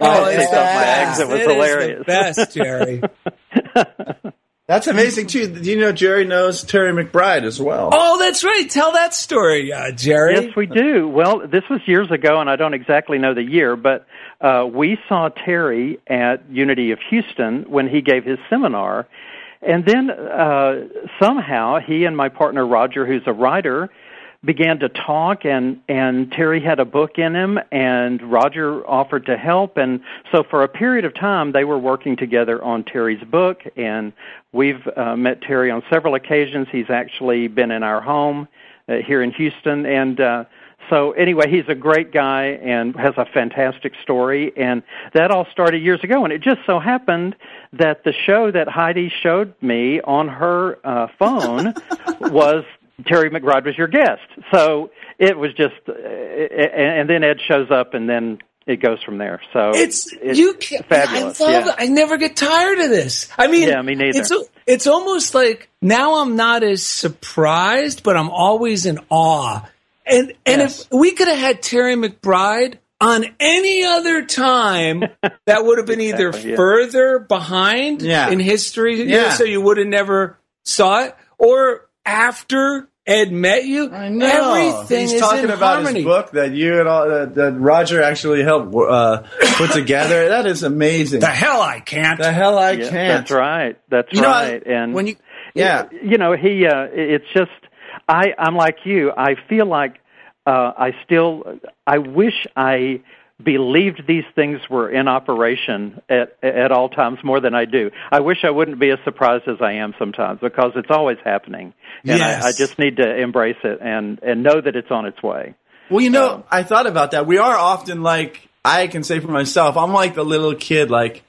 Oh, it's picked the my eggs. best. It was It is the hilarious. best, Jerry. That's amazing too. Do you know Jerry knows Terry McBride as well? Oh, that's right. Tell that story, uh, Jerry. Yes, we do. Well, this was years ago, and I don't exactly know the year, but uh, we saw Terry at Unity of Houston when he gave his seminar. And then uh, somehow he and my partner Roger, who's a writer, began to talk and and Terry had a book in him and Roger offered to help. And so for a period of time they were working together on Terry's book and we've uh, met Terry on several occasions. He's actually been in our home uh, here in Houston. And uh so anyway, he's a great guy and has a fantastic story, and that all started years ago. And it just so happened that the show that Heidi showed me on her uh, phone was Terry McBride was your guest. So it was just, uh, and then Ed shows up, and then it goes from there. So It's, you can fabulous. I love yeah. I never get tired of this. I mean, Yeah, me neither. It's it's almost like now I'm not as surprised, but I'm always in awe. And and Yes. if we could have had Terry McBride on any other time, that would have been either yeah. further behind Yeah. in history, you know, Yeah. so you would have never saw it, or after Ed met you. I know. Everything He's is talking in about harmony. his book that you and all that, that Roger actually helped uh, put together. That is amazing. The hell I can't. The hell I Yeah, can't. That's right. That's You right. I- and when you, yeah, you know he uh it's just I I'm like you. I feel like uh, I still I wish I believed these things were in operation at at all times more than I do. I wish I wouldn't be as surprised as I am sometimes because it's always happening, and Yes. I, I just need to embrace it and and know that it's on its way. Well, you know, I thought about that. We are often like I can say for myself, I'm like the little kid, like,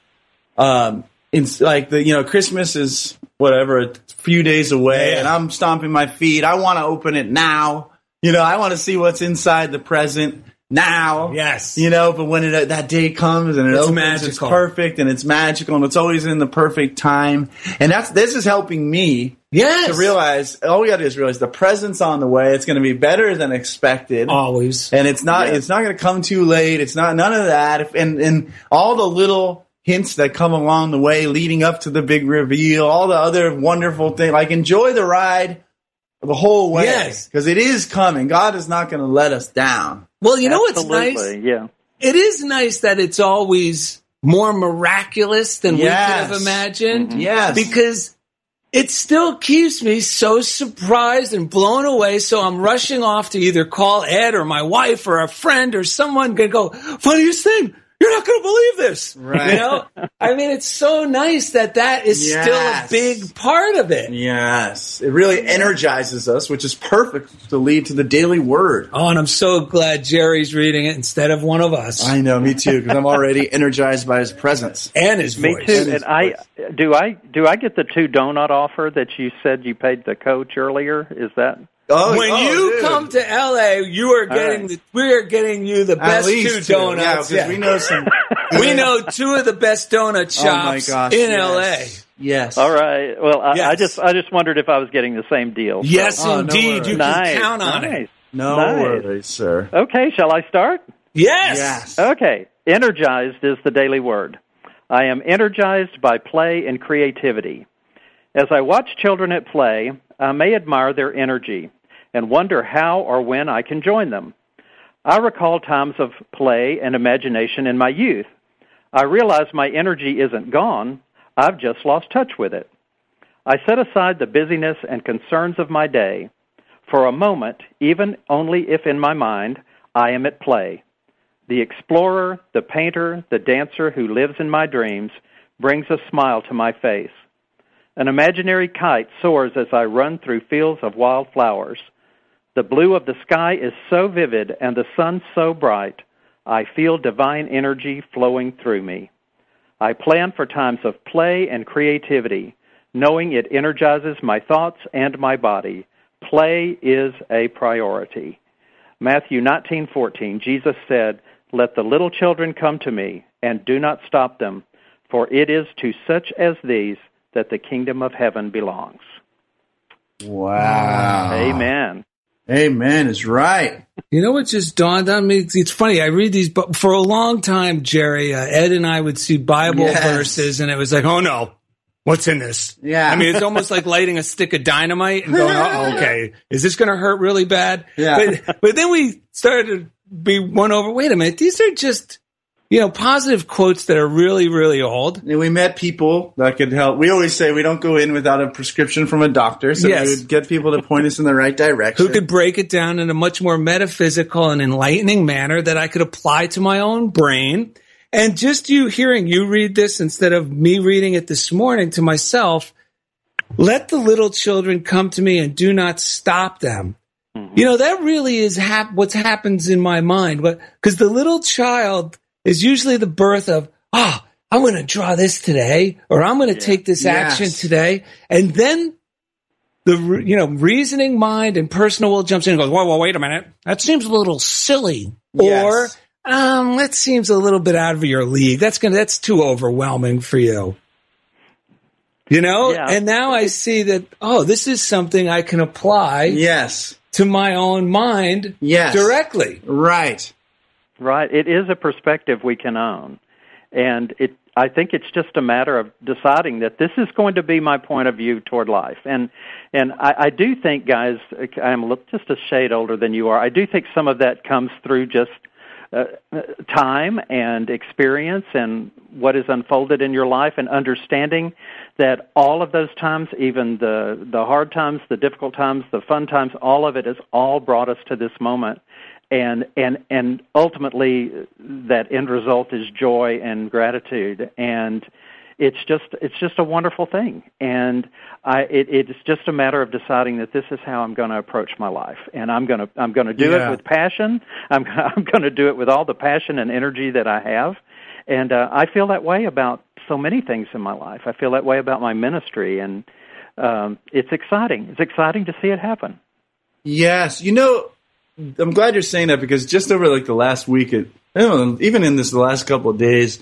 um, in like the you know Christmas is whatever a few days away, Yeah. and I'm stomping my feet. I want to open it now. You know, I want to see what's inside the present now. Yes. You know, but when it, that day comes and it It's opens, it's perfect and it's magical and it's always in the perfect time. And that's this is helping me Yes. to realize all we got to do is realize the present's on the way. It's going to be better than expected Always. and it's not it's not going to come too late. It's not none of that. If, and and all the little hints that come along the way, leading up to the big reveal, all the other wonderful things. Like enjoy the ride the whole way, Yes. because it is coming. God is not going to let us down. Well, you know what's nice? yeah. It is nice that it's always more miraculous than we could have imagined. Mm-hmm. Yes, Because it still keeps me so surprised and blown away. So I'm rushing off to either call Ed or my wife or a friend or someone gonna go, funniest thing, you're not gonna believe this. Right. You know? I mean, it's so nice that that is Yes. still a big part of it. yes, it really energizes us, which is perfect to lead to the daily word. Oh, and I'm so glad Jerry's reading it instead of one of us. I know, me too, because I'm already energized by His presence. and his Me voice. Me too. And I do I do I get the two donut offer that you said you paid the coach earlier? Is that Oh, when oh, you dude. come to LA, you are getting right. the, we are getting you the At best least two two. donuts. Yeah, 'cause Yeah. we know some. we know two of the best donut Oh my shops gosh! in yes. Yes. all right? Well, I, I just I just wondered if I was getting the same deal. LA. Yes, Oh, indeed. worries. you nice, can count on nice. it. No Nice. worries, sir. Okay, shall I start? Yes. Yes. Okay, energized is the daily word. I am energized by play and creativity. As I watch children at play, I may admire their energy and wonder how or when I can join them. I recall times of play and imagination in my youth. I realize my energy isn't gone, I've just lost touch with it. I set aside the busyness and concerns of my day. For a moment, even only if in my mind, I am at play. The explorer, the painter, the dancer who lives in my dreams brings a smile to my face. An imaginary kite soars as I run through fields of wild flowers. The blue of the sky is so vivid and the sun so bright, I feel divine energy flowing through me. I plan for times of play and creativity, knowing it energizes my thoughts and my body. Play is a priority. Matthew 19:14 Jesus said, "Let the little children come to me, and do not stop them, for it is to such as these that the kingdom of heaven belongs." Wow. Amen. Amen is right. You know what just dawned on me? It's, it's funny. I read these, but for a long time, Jerry, uh, Ed and I would see Bible Yes. verses, and it was like, oh no, what's in this? Yeah. I mean, it's almost like lighting a stick of dynamite and going, oh, okay, is this going to hurt really bad? Yeah. But, but then we started to be won over. Wait a minute, these are just, you know, positive quotes that are really, really old. And we met people that could help. We always say we don't go in without a prescription from a doctor, so Yes. we would get people to point us in the right direction. Who could break it down in a much more metaphysical and enlightening manner that I could apply to my own brain. And just you hearing you read this instead of me reading it this morning to myself, let the little children come to me and do not stop them. Mm-hmm. You know, that really is hap- what happens in my mind. Because the little child is usually the birth of, ah, I'm going to draw this today, or I'm going to take this Yes. action today. And then the you know reasoning mind and personal will jumps in and goes, whoa, whoa, wait a minute, that seems a little silly, Yes. or um, that seems a little bit out of your league. That's gonna that's too overwhelming for you. You know, Yeah. and now I see that oh, this is something I can apply Yes. to my own mind Yes. directly. Right. Right. It is a perspective we can own. And it I think it's just a matter of deciding that this is going to be my point of view toward life. And and I, I do think, guys, I'm just a shade older than you are. I do think some of that comes through just uh, time and experience and what is unfolded in your life and understanding that all of those times even the the hard times the difficult times the fun times all of it has all brought us to this moment and and and ultimately that end result is joy and gratitude. And it's just it's just a wonderful thing. And i it, it's just a matter of deciding that this is how i'm going to approach my life. And i'm going to i'm going to do yeah. it with passion. I'm i'm going to do it with all the passion and energy that i have. And uh, i feel that way about so many things in my life. I feel that way about my ministry. And um it's exciting. It's exciting to see it happen. Yes. You know i'm glad you're saying that because just over like the last week it know, even in this last couple of days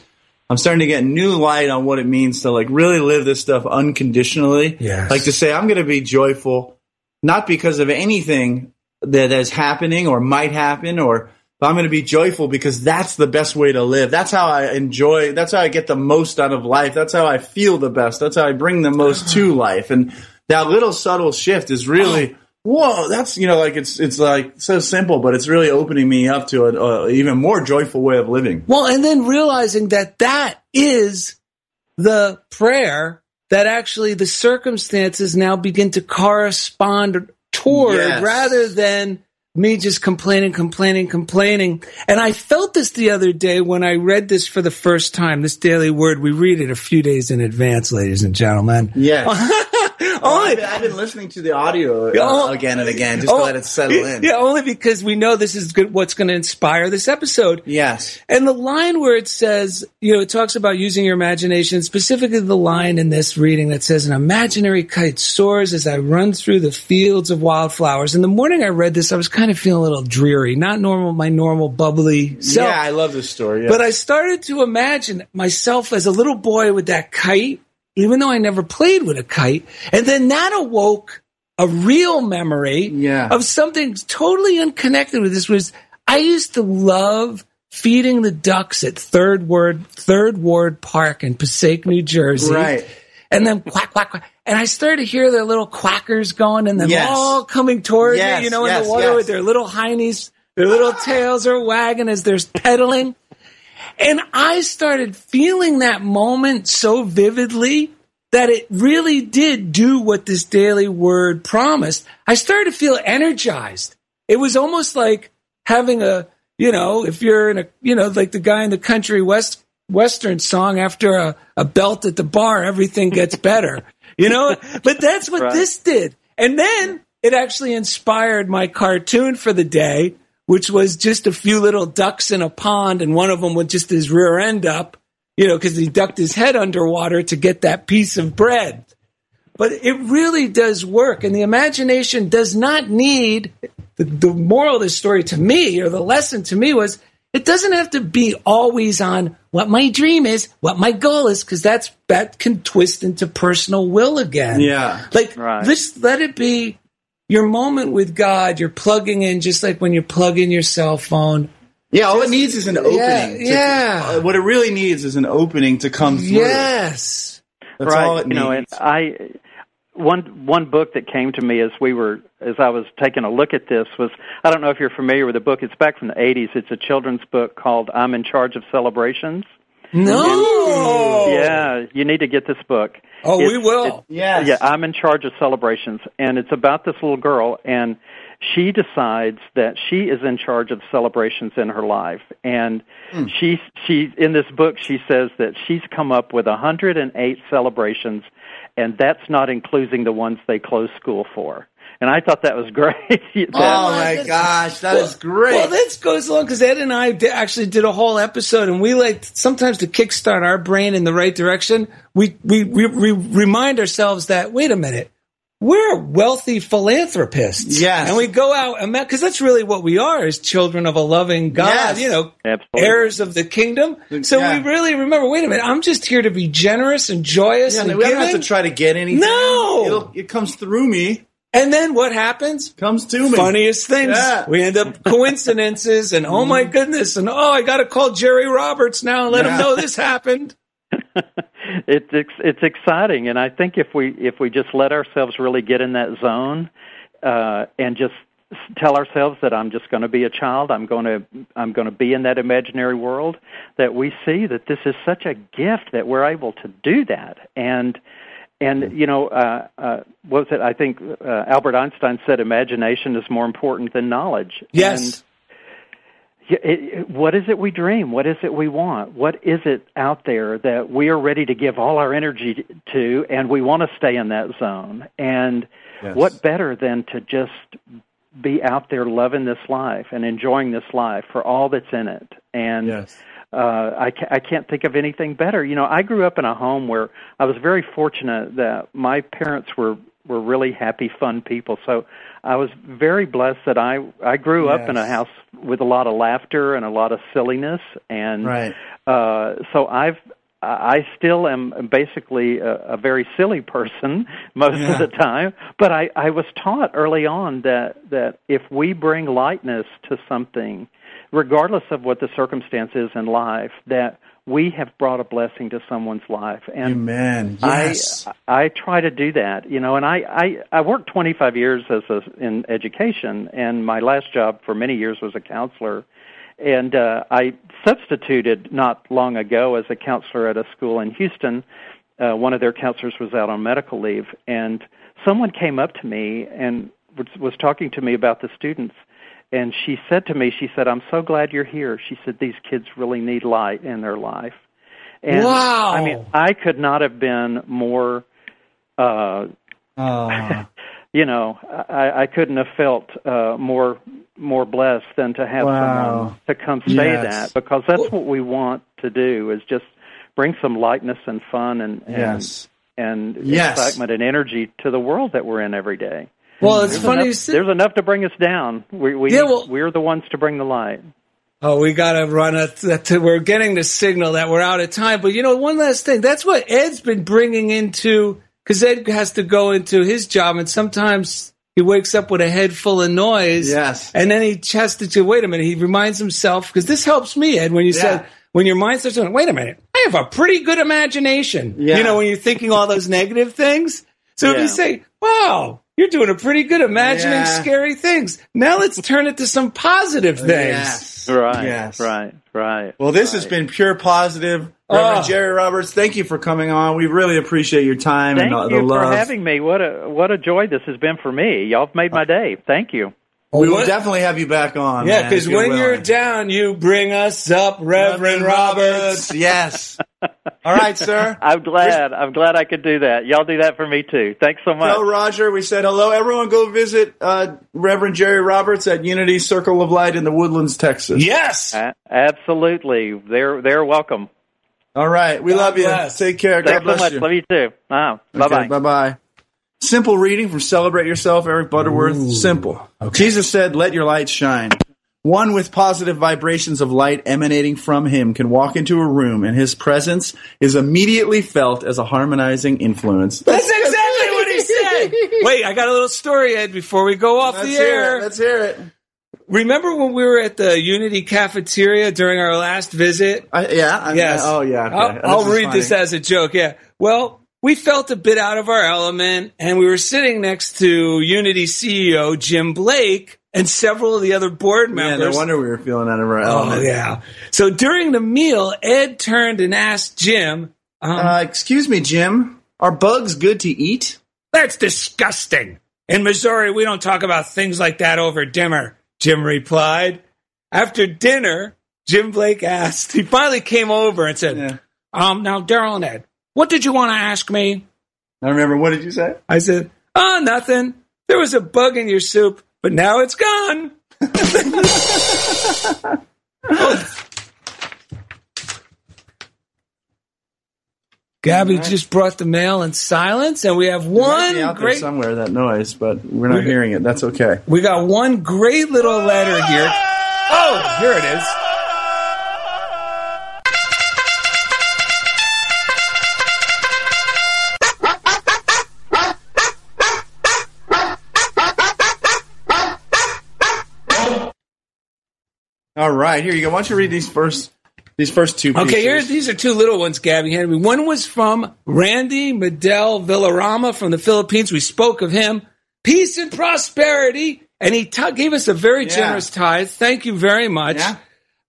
I'm starting to get new light on what it means to like really live this stuff unconditionally. Yes. Like to say, I'm going to be joyful, not because of anything that is happening or might happen, or I'm going to be joyful because that's the best way to live. That's how I enjoy. That's how I get the most out of life. That's how I feel the best. That's how I bring the most to life. And that little subtle shift is really. Whoa, that's you know like it's it's like so simple, but it's really opening me up to an uh, even more joyful way of living. Well, and then realizing that that is the prayer that actually the circumstances now begin to correspond toward, yes. rather than me just complaining, complaining, complaining. And I felt this the other day when I read this for the first time. This daily word, we read it a few days in advance, ladies and gentlemen. Yes. I've been, I've, been, listening to the audio uh, again and again just to let it settle in. Yeah, only because we know this is good, what's going to inspire this episode. Yes. And the line where it says, you know, it talks about using your imagination, specifically the line in this reading that says, an imaginary kite soars as I run through the fields of wildflowers. In the morning I read this, I was kind of feeling a little dreary, not normal, my normal bubbly self. Yeah, I love this story. But I started to imagine myself as a little boy with that kite even though I never played with a kite. And then that awoke a real memory yeah. of something totally unconnected with this was I used to love feeding the ducks at Third Ward Third Ward Park in Passaic, New Jersey. Right. And then quack, quack, quack. And I started to hear their little quackers going and them yes. all coming towards yes, me, you know, yes, in the water with their little heinies, their little tails are wagging as they're pedaling. And I started feeling that moment so vividly that it really did do what this daily word promised. I started to feel energized. It was almost like having a, you know, if you're in a, you know, like the guy in the country west western song after a, a belt at the bar, everything gets better, you know, but that's what right. this did. And then it actually inspired my cartoon for the day, which was just a few little ducks in a pond and one of them with just his rear end up, you know, because he ducked his head underwater to get that piece of bread. But it really does work. And the imagination does not need the, the moral of the story to me or the lesson to me was it doesn't have to be always on what my dream is, what my goal is, because that's that can twist into personal will again. Yeah. Like right. just let it be your moment with God, you're plugging in just like when you plug in your cell phone. Yeah, all it needs is an opening. Yeah, to, yeah. Uh, what it really needs is an opening to come through. Yes, that's right. all it you needs. know, and I one one book that came to me as we were as I was taking a look at this was I don't know if you're familiar with the book. It's back from the 80s. It's a children's book called I'm in Charge of Celebrations. No. And, yeah, you need to get this book. Oh, it's, we will. Yes. Yeah, I'm in charge of celebrations, and it's about this little girl, and she decides that she is in charge of celebrations in her life, and mm. she she in this book she says that she's come up with 108 celebrations, and that's not including the ones they close school for and I thought that was great. that, oh my gosh, that well, is great. Well, this goes along because Ed and I did, actually did a whole episode, and we like sometimes to kickstart our brain in the right direction. We we we, we remind ourselves that wait a minute. We're wealthy philanthropists. Yes. And we go out and because that's really what we are as children of a loving God, yes. you know, Absolutely. heirs of the kingdom. So yeah. we really remember, wait a minute, I'm just here to be generous and joyous yeah, and we giving. don't have to try to get anything. No. It'll, it comes through me. And then what happens? Comes to me. Funniest things. Yeah. We end up coincidences and oh my goodness and oh I got to call Jerry Roberts now and let yeah. him know this happened. it's it's exciting, and I think if we if we just let ourselves really get in that zone uh, and just tell ourselves that I'm just going to be a child. I'm going to I'm going to be in that imaginary world. That we see that this is such a gift that we're able to do that. And and you know, uh, uh, what was it? I think uh, Albert Einstein said imagination is more important than knowledge. Yes. And, it, it, what is it we dream? What is it we want? What is it out there that we are ready to give all our energy to, and we want to stay in that zone? And yes. what better than to just be out there loving this life and enjoying this life for all that's in it? And yes. Uh, I, ca- I can't think of anything better. You know, I grew up in a home where I was very fortunate that my parents were were really happy, fun people. So I was very blessed that I I grew yes. up in a house with a lot of laughter and a lot of silliness, and right. uh, so I've I still am basically a, a very silly person most yeah. of the time, but I, I was taught early on that that if we bring lightness to something, regardless of what the circumstance is in life, that we have brought a blessing to someone's life and Amen. Yes. I I try to do that you know and I I I worked 25 years as a in education and my last job for many years was a counselor and uh I substituted not long ago as a counselor at a school in Houston uh one of their counselors was out on medical leave and someone came up to me and was, was talking to me about the students and she said to me, she said, "I'm so glad you're here." She said, "These kids really need light in their life." And wow! I mean, I could not have been more. Uh, oh. you know, I, I couldn't have felt uh, more more blessed than to have wow. someone to come say yes. that because that's what we want to do is just bring some lightness and fun and yes. and, and yes. excitement and energy to the world that we're in every day. Well, it's there's funny. Enough, there's enough to bring us down. We, we yeah, well, we're the ones to bring the light. Oh, we got to run it. We're getting the signal that we're out of time. But you know, one last thing. That's what Ed's been bringing into because Ed has to go into his job, and sometimes he wakes up with a head full of noise. Yes, and then he has to. Wait a minute. He reminds himself because this helps me, Ed. When you yeah. said when your mind starts going, wait a minute, I have a pretty good imagination. Yeah. You know, when you're thinking all those negative things. So yeah. if you say, wow, you're doing a pretty good imagining yeah. scary things. Now let's turn it to some positive oh, things. Yes. Right. Yes. Right. Right. Well, this right. has been pure positive. Reverend oh. Jerry Roberts, thank you for coming on. We really appreciate your time thank and the, the you love. for having me. What a what a joy this has been for me. Y'all have made my day. Thank you. We will definitely have you back on. Yeah, because when you're down, you bring us up, Reverend, Reverend Roberts. Roberts. Yes. All right, sir. I'm glad. I'm glad I could do that. Y'all do that for me too. Thanks so much. Tell Roger we said hello. Everyone, go visit uh, Reverend Jerry Roberts at Unity Circle of Light in the Woodlands, Texas. Yes, a- absolutely. They're they're welcome. All right, we God love bless. you. Take care. Thanks God bless so much. you. Love you too. Wow. Bye bye. Bye bye. Simple reading from Celebrate Yourself, Eric Butterworth. Ooh. Simple. Okay. Jesus said, Let your light shine. One with positive vibrations of light emanating from him can walk into a room and his presence is immediately felt as a harmonizing influence. That's exactly what he said. Wait, I got a little story, Ed, before we go off Let's the air. it. Let's hear it. Remember when we were at the Unity cafeteria during our last visit? I, yeah. I, Yes. Oh, yeah. Okay. I'll, I'll read funny. this as a joke. Yeah. Well, we felt a bit out of our element, and we were sitting next to Unity CEO Jim Blake and several of the other board members. Yeah, no wonder we were feeling out of our Oh element. yeah. So during the meal, Ed turned and asked Jim, um, Uh, excuse me, Jim. Are bugs good to eat? "That's disgusting. In Missouri, we don't talk about things like that over dinner." Jim replied. After dinner, Jim Blake asked. He finally came over and said, Yeah. "Um, now Daryl and Ed, what did you want to ask me?" I remember. What did you say? I said, "Oh, nothing. There was a bug in your soup, but now it's gone." Gabby right. just brought the mail in silence, and we have one out there great. somewhere that noise, but we're not We- hearing it. That's okay. We got one great little letter here. Oh, here it is. All right, here you go. Why don't you read these first these first two? Pieces. Okay, here these are two little ones Gabby handed me. One was from Randy Medel Villarama from the Philippines. We spoke of him. Peace and prosperity and he t- gave us a very Yeah. generous tithe. Thank you very much. Yeah.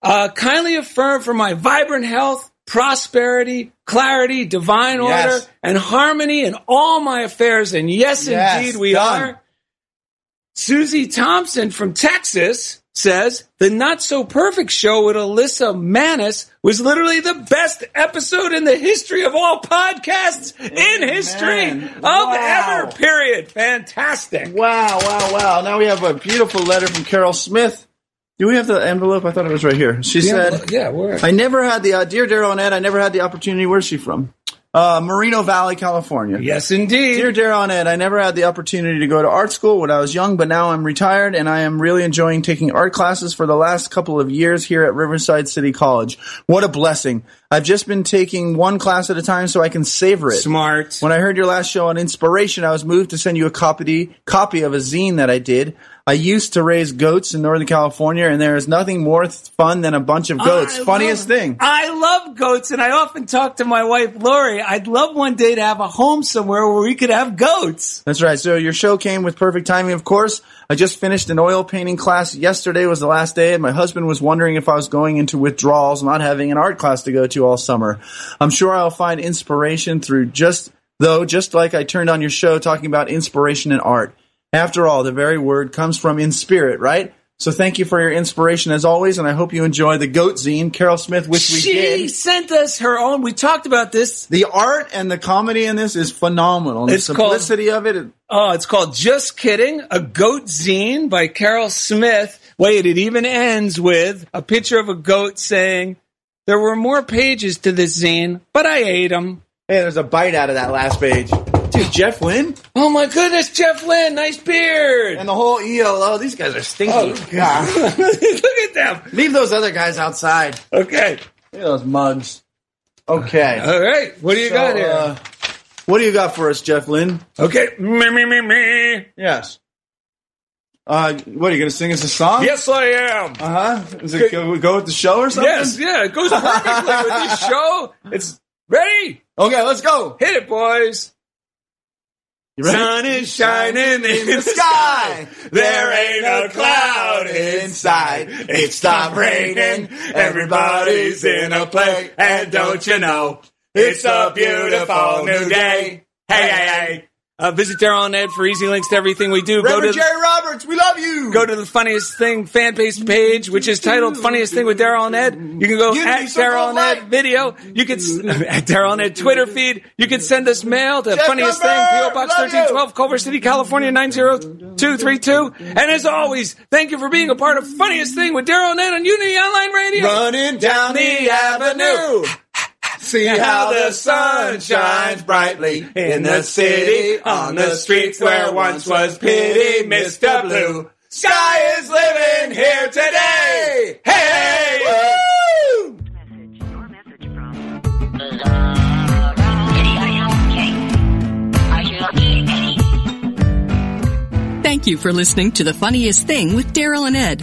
Uh, kindly affirm for my vibrant health, prosperity, clarity, divine order, Yes. and harmony in all my affairs. And yes, Yes, indeed, we done. are. Susie Thompson from Texas says the Not So Perfect show with Alyssa Manis was literally the best episode in the history of all podcasts in history of Wow. ever. Period. Fantastic. Wow, wow, wow. Now we have a beautiful letter from Carol Smith. Do we have the envelope? I thought it was right here. She said, yeah, where? I never had the, uh, dear Daryl and Ed, I never had the opportunity. Where's she from? Uh, Moreno Valley, California. Yes, indeed. Dear Daryl and Ed, I never had the opportunity to go to art school when I was young, but now I'm retired and I am really enjoying taking art classes for the last couple of years here at Riverside City College. What a blessing. I've just been taking one class at a time so I can savor it. Smart. When I heard your last show on inspiration, I was moved to send you a copy copy of a zine that I did. I used to raise goats in Northern California, and there is nothing more fun than a bunch of goats. I Funniest love- thing. I love goats, and I often talk to my wife Lori. I'd love one day to have a home somewhere where we could have goats. That's right. So your show came with perfect timing, of course. I just finished an oil painting class. Yesterday was the last day, and my husband was wondering if I was going into withdrawals, not having an art class to go to all summer. I'm sure I'll find inspiration through just, though, just like I turned on your show talking about inspiration in art. After all, the very word comes from in spirit, right? So thank you for your inspiration as always, and I hope you enjoy the goat zine, Carol Smith, which we she did. sent us her own. We talked about this. The art and the comedy in this is phenomenal. It's the called- simplicity of it, it Oh, it's called Just Kidding, a goat zine by Carol Smith. Wait, it even ends with a picture of a goat saying, There were more pages to this zine, but I ate them. Hey, there's a bite out of that last page. Dude, Jeff Lynne? Oh my goodness, Jeff Lynne, nice beard. And the whole ELO, these guys are stinky. Oh, God. Look at them. Leave those other guys outside. Okay. Look at those mugs. Okay. All right. What do you So, got here? uh, what do you got for us, Jeff Lynne? okay. Me, me, me, me. Yes. Uh, what, are you going to sing us a song? Yes, I am. Uh huh. Is it go, go with the show or something? Yes, yeah, it goes perfectly with this show. It's ready. Okay, let's go. Hit it, boys. Ready? Sun is shining in the sky. There ain't a cloud inside. It stopped raining. Everybody's in a play. And don't you know, it's a beautiful new day. Hey, hey, hey. Uh, visit Daryl and Ed for easy links to everything we do. Reverend go to Jerry Roberts, we love you. go to the funniest thing fan page page, which is titled "Funniest Thing with Daryl and Ed." You can go Unity at Daryl and Ed video. You can s- at Daryl and Ed Twitter feed. You can send us mail to Jeff funniest Lumber, thing PO Box thirteen twelve Culver City, California nine zero two three two. And as always, thank you for being a part of Funniest Thing with Daryl and Ed on Unity Online Radio. Running down the avenue. See how the sun shines brightly in the city, on the streets where once was pity, Mr. Blue. Sky is living here today. Hey! Woo! Your message from Thank you for listening to The Funniest Thing with Daryl and Ed.